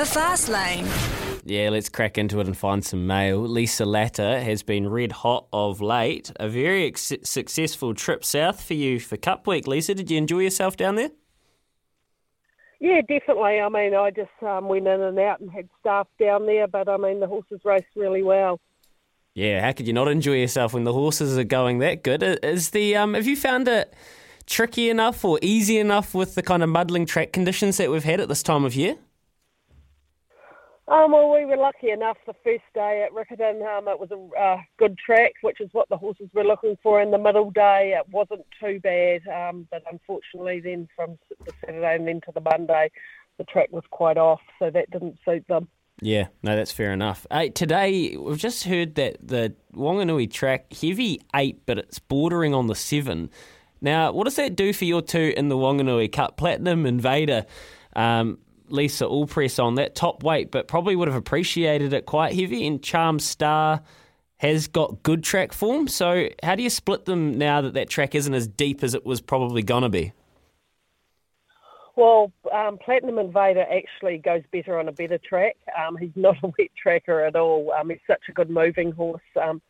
The Fast Lane. Yeah, let's crack into it and find some mail. Lisa Latta has been red hot of late. A very ex- successful trip south for you for Cup Week, Lisa. Did you enjoy yourself down there? Yeah, definitely. I mean, I just um, went in and out and had staff down there, but I mean, the horses raced really well. Yeah, how could you not enjoy yourself when the horses are going that good? Is the um, have you found it tricky enough or easy enough with the kind of muddling track conditions that we've had at this time of year? Um, well, we were lucky enough the first day at Riccarton. Um, it was a uh, good track, which is what the horses were looking for. In the middle day, it wasn't too bad, um, but unfortunately, then from the Saturday and then to the Monday, the track was quite off, so that didn't suit them. Yeah, no, that's fair enough. Today, we've just heard that the Wanganui track, heavy eight, but it's bordering on the seven. Now, what does that do for your two in the Wanganui Cup? Platinum Invader. Um, Lisa Allpress on that top weight, but probably would have appreciated it quite heavy. And Charm Star has got good track form. So, how do you split them now that that track isn't as deep as it was probably going to be? Well, um, Platinum Invader actually goes better on a better track. Um, he's not a wet tracker at all. Um, he's such a good moving horse, um,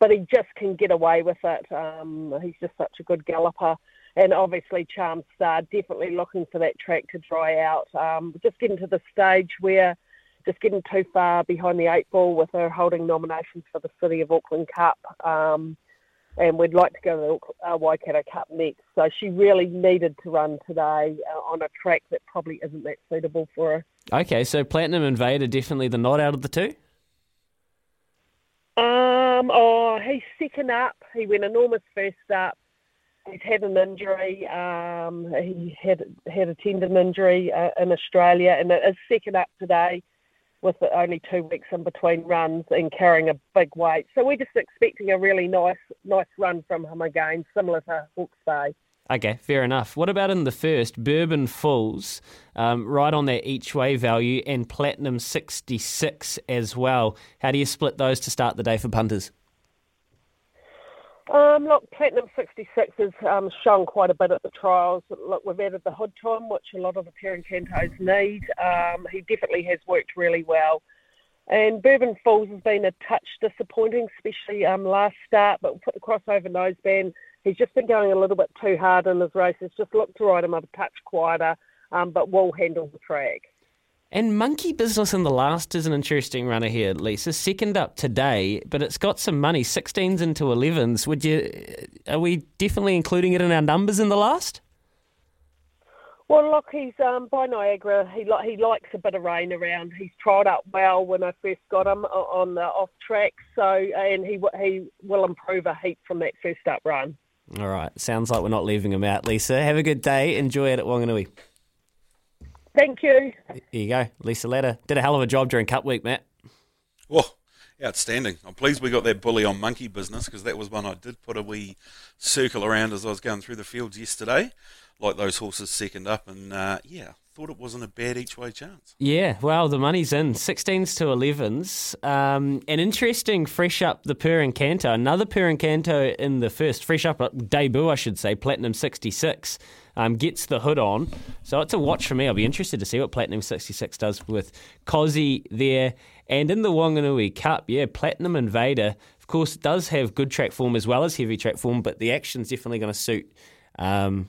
but he just can get away with it. Um, he's just such a good galloper and obviously Charm Star definitely looking for that track to dry out. Um, just getting to the stage where just getting too far behind the eight ball with her holding nominations for the City of Auckland Cup. Um, and we'd like to go to the uh, Waikato Cup next. So she really needed to run today uh, on a track that probably isn't that suitable for her. Okay, so Platinum Invader definitely the not out of the two? Um, oh, he's second up. He went enormous first up he's had an injury. Um, he had had a tendon injury uh, in Australia, and it is second up today with only two weeks in between runs and carrying a big weight. So we're just expecting a really nice nice run from him again, similar to Hawke's Bay. Okay, fair enough. What about in the first, Bourbon Falls, um, right on their each way value, and Platinum 66 as well? How do you split those to start the day for punters? Um, look, Platinum 66 has um, shown quite a bit at the trials. Look, we've added the hood to him, which a lot of the Per Incantos need. Um, he definitely has worked really well. And Bourbon Falls has been a touch disappointing, especially um, last start, but put the crossover noseband. He's just been going a little bit too hard in his races. Just look to ride him up a touch quieter, um, but will handle the track. And Monkey Business in the last is an interesting runner here, Lisa. Second up today, but it's got some money, 16s into 11s. Would you? Are we definitely including it in our numbers in the last? Well, look, he's um, by Niagara. He li- he likes a bit of rain around. He's tried up well when I first got him on the off track, so and he he will improve a heap from that first up run. All right, sounds like we're not leaving him out, Lisa. Have a good day. Enjoy it at Wanganui. Thank you. There you go. Lisa Latta did a hell of a job during Cup Week, Matt. Oh, outstanding. I'm pleased we got that bully on monkey business because that was one I did put a wee circle around as I was going through the fields yesterday. Like those horses second up, and uh, yeah, thought it wasn't a bad each way chance. Yeah, well, the money's in 16s to 11s. Um, an interesting fresh up the Per Incanto, another Per Incanto in the first, fresh up debut, I should say, Platinum 66 um, gets the hood on. So it's a watch for me. I'll be interested to see what Platinum 66 does with Cozzy there. And in the Wanganui Cup, yeah, Platinum Invader, of course, does have good track form as well as heavy track form, but the action's definitely going to suit um,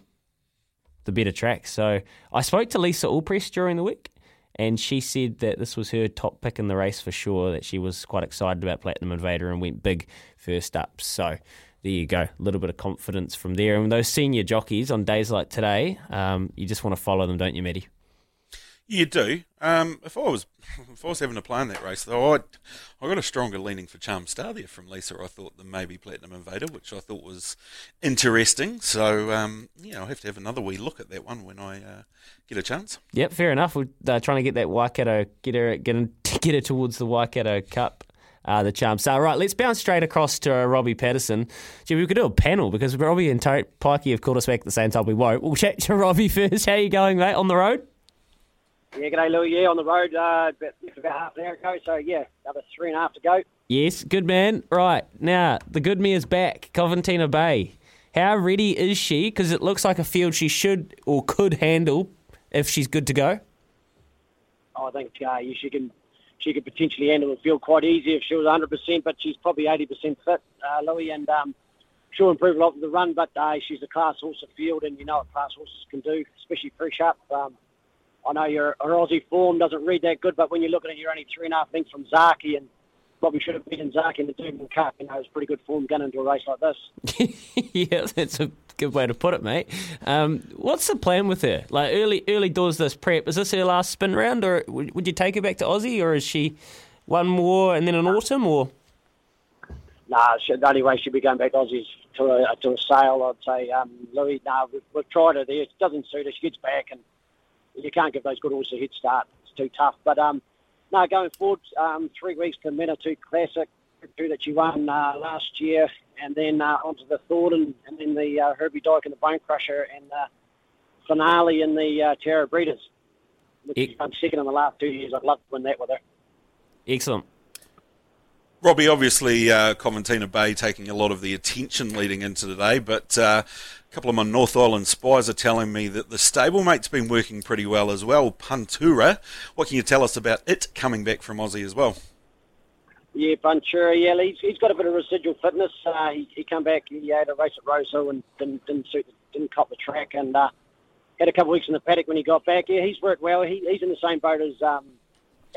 the better track. So I spoke to Lisa Allpress during the week and she said that this was her top pick in the race for sure. That she was quite excited about Platinum Invader and went big first up. So there you go, a little bit of confidence from there. And those senior jockeys on days like today, um, you just want to follow them, don't you, Matty? You do. Um, if I was if I was having to play in that race, though, I I got a stronger leaning for Charm Star there from Lisa. I thought than maybe Platinum Invader, which I thought was interesting. So um, yeah, I'll have to have another wee look at that one when I uh, get a chance. Yep, fair enough. We're uh, trying to get that Waikato, get her, get her, get her towards the Waikato Cup. Uh, the charm star. Right, let's bounce straight across to uh, Robbie Patterson. Gee, we could do a panel because Robbie and to- Pikey have called us back at the same time. We won't. We'll chat to Robbie first. How are you going, mate, on the road? Yeah, g'day, Louis. Yeah, on the road uh, about, about half an hour ago. So, yeah, another three and a half to go. Yes, good man. Right, now, the good me is back, Coventina Bay. How ready is she? Because it looks like a field she should or could handle if she's good to go. Oh I think uh, she can she could potentially handle the field quite easy if she was 100%, but she's probably 80% fit, uh, Louis, and um, she'll improve a lot with the run, but uh, she's a class horse of field, and you know what class horses can do, especially fresh up. Um, I know your Aussie form doesn't read that good, but when you're looking at you're only three and a half lengths from Zaaki and probably should have beaten Zaaki in the Doomben Cup, you know, it's pretty good form going into a race like this. yeah, that's a good way to put it, mate. Um, what's the plan with her? Like early early doors this prep. Is this her last spin round, or would you take her back to Aussie, or is she one more and then an autumn, or? Nah, she, the only way she'd be going back to Aussie is to a, to a sale. I'd say, um, Louis. Nah, we've, we've tried her there. It doesn't suit her. She gets back, and you can't give those good horses a head start. It's too tough. But um, no, going forward, um, three weeks to Manitou Classic, two that you won uh, last year, and then uh, onto the Thorndon, and then the uh, Herbie Dyke and the Bone Crusher, and uh, finale in the uh, Terra Breeders, which has second in the last two years. I'd love to win that with her. Excellent. Robbie, obviously, uh, Coventina Bay taking a lot of the attention leading into today, but uh, a couple of my North Island spies are telling me that the stablemate's been working pretty well as well. Puntura, what can you tell us about it coming back from Aussie as well? Yeah, Puntura, yeah, he's, he's got a bit of residual fitness. Uh, he, he came back, he had a race at Rosehill and didn't didn't, suit, didn't cop the track, and uh, had a couple of weeks in the paddock when he got back. Yeah, he's worked well. He, he's in the same boat as um,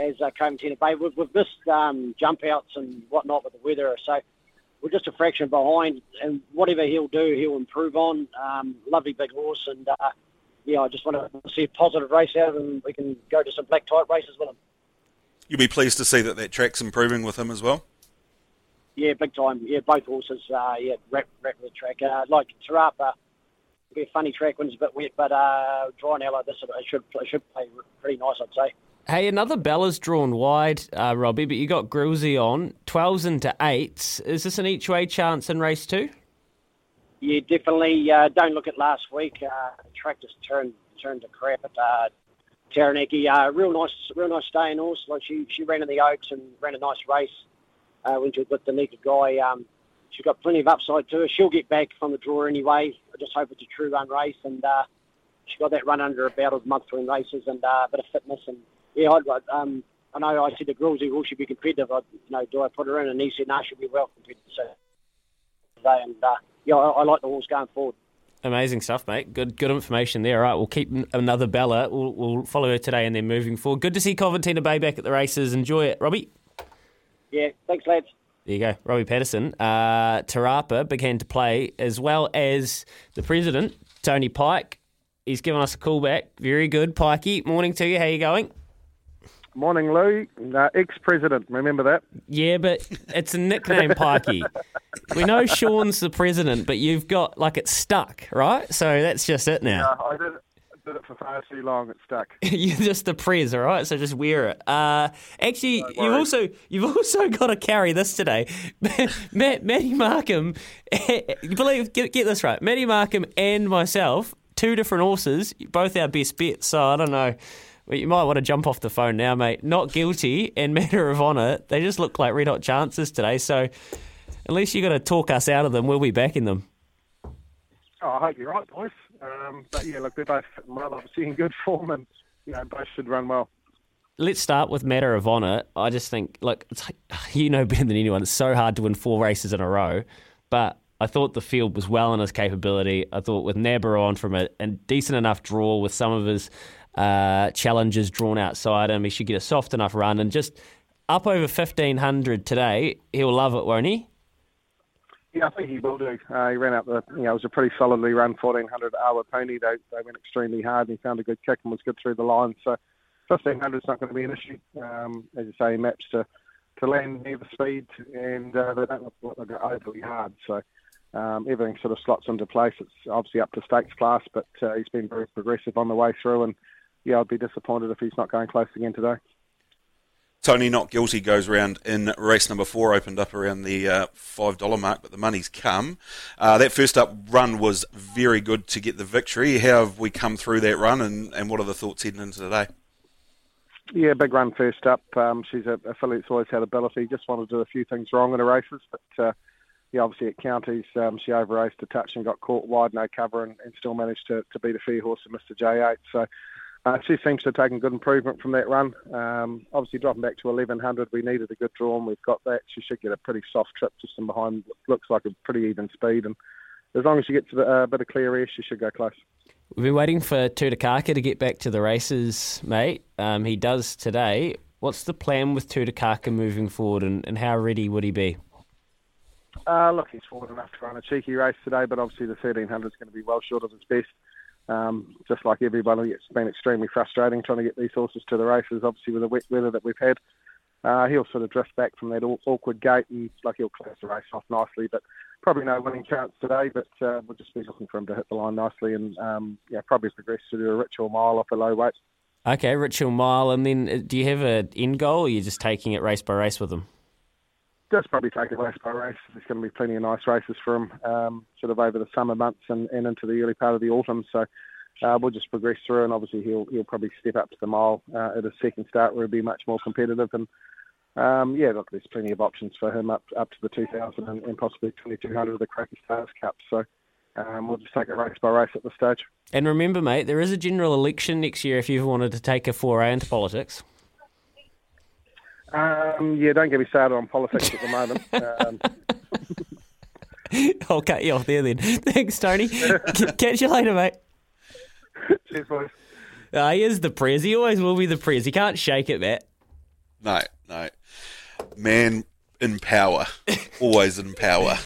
as uh, Coventina Bay. We've, we've missed um, jump outs and whatnot with the weather, so we're just a fraction behind. And whatever he'll do, he'll improve on. Um, lovely big horse, and uh, yeah, I just want to see a positive race out of him. We can go to some black type races with him. You'll be pleased to see that that track's improving with him as well. Yeah, big time. Yeah, both horses. Uh, yeah, wrap, wrap the track. Uh, like Te Rapa, be a funny track when it's a bit wet, but uh, out like this, it should it should play pretty nice, I'd say. Hey, another bell Bella's drawn wide, uh, Robbie, but you got Grillsy on. 12s into 8s. Is this an each way chance in race two? Yeah, definitely. Uh, don't look at last week. Uh, the track just turned turned to crap at uh, Taranaki. Uh, real nice, real nice staying horse. Like she, she ran in the Oaks and ran a nice race uh, she was with the naked guy. Um, she's got plenty of upside to her. She'll get back from the draw anyway. I just hope it's a true run race and uh, she got that run under about a month between races and uh, a bit of fitness and yeah, I'd, um, I know I said the Grillsy will should be competitive. I, you know, do I put her in? And he said, no, she'll be well competitive. So today, and uh, yeah, I, I, like the horse going forward. Amazing stuff, mate. Good, good information there. All right, we'll keep another Bella. We'll, we'll follow her today and then moving forward. Good to see Coventina Bay back at the races. Enjoy it, Robbie. Yeah, thanks, lads. There you go, Robbie Patterson. Uh, Te Rapa big hand to play, as well as the president, Tony Pike. He's given us a call back. Very good, Pikey. Morning to you. How you going? Morning, Lou. Uh, ex-president, remember that? Yeah, but it's a nickname, Pikey. we know Sean's the president, but you've got like it's stuck, right? So that's just it now. Yeah, I did, did it for far too long. It's stuck. You're just the prez, all right? So just wear it. Uh, actually, you've also you've also got to carry this today. Matt, Matty Markham, you believe? Get, get this right. Matty Markham and myself, two different horses, both our best bets. So I don't know. You might want to jump off the phone now, mate. Not guilty and matter of honour. They just look like red hot chances today. So at least you got to talk us out of them. We'll be backing them. Oh, I hope you're right, boys. Um, but yeah, look, they're both well, obviously in good form, and you know both should run well. Let's start with matter of honour. I just think, look, you know better than anyone. It's so hard to win four races in a row, but I thought the field was well in his capability. I thought with Nabber on from a, a decent enough draw with some of his uh, challenges drawn outside him. He should get a soft enough run and just up over 1500 today. He'll love it, won't he? Yeah, I think he will do. Uh, he ran out the, you know, it was a pretty solidly run 1400 hour pony. They, they went extremely hard and he found a good kick and was good through the line. So 1500 is not going to be an issue. Um, as you say, he maps to, to land near the speed, and uh, they don't look like they go overly hard. So um, everything sort of slots into place. It's obviously up to stakes class, but uh, he's been very progressive on the way through. And yeah, I'd be disappointed if he's not going close again today. Tony not guilty goes around in race number four, opened up around the uh, five dollar mark, but the money's come. Uh, that first up run was very good to get the victory. How have we come through that run, and, and what are the thoughts heading into today? Yeah, big run first up. Um, she's a, a filly that's always had ability. Just wanted to do a few things wrong in the races, but uh, yeah, obviously at counties um, she over raced a touch and got caught wide, no cover, and, and still managed to, to beat a fair horse of Mr J8. So uh, she seems to have taken good improvement from that run. Um, obviously, dropping back to 1100, we needed a good draw, and we've got that. She should get a pretty soft trip just in behind. Looks like a pretty even speed, and as long as she gets a bit, bit of clear air, she should go close. We've been waiting for Tutakaka to get back to the races, mate. Um, he does today. What's the plan with Tutakaka moving forward, and, and how ready would he be? Uh, look, he's forward enough to run a cheeky race today, but obviously the 1300 is going to be well short of his best. Um, just like everybody, it's been extremely frustrating trying to get these horses to the races. Obviously, with the wet weather that we've had, uh, he'll sort of drift back from that awkward gate and like he'll close the race off nicely. But probably no winning chance today. But uh, we'll just be looking for him to hit the line nicely and um, yeah, probably progress to do a Rich Hill Mile off a low weight. Okay, Rich Hill Mile, and then uh, do you have an end goal? or You're just taking it race by race with him. Just probably take it race by race. There's going to be plenty of nice races for him, um, sort of over the summer months and, and into the early part of the autumn. So uh, we'll just progress through, and obviously he'll he'll probably step up to the mile uh, at a second start where he'll be much more competitive. And um, yeah, look, there's plenty of options for him up up to the 2000 and, and possibly 2200 of the Cracker Stars Cup. So um, we'll just take it race by race at this stage. And remember, mate, there is a general election next year if you ever wanted to take a foray into politics. Um, yeah, don't get me started on politics at the moment. Um, I'll cut you off there then. Thanks, Tony. Catch you later, mate. Cheers, boys. Uh, he is the prez. He always will be the prez. He can't shake it, Matt. No, no. Man in power. Always in power.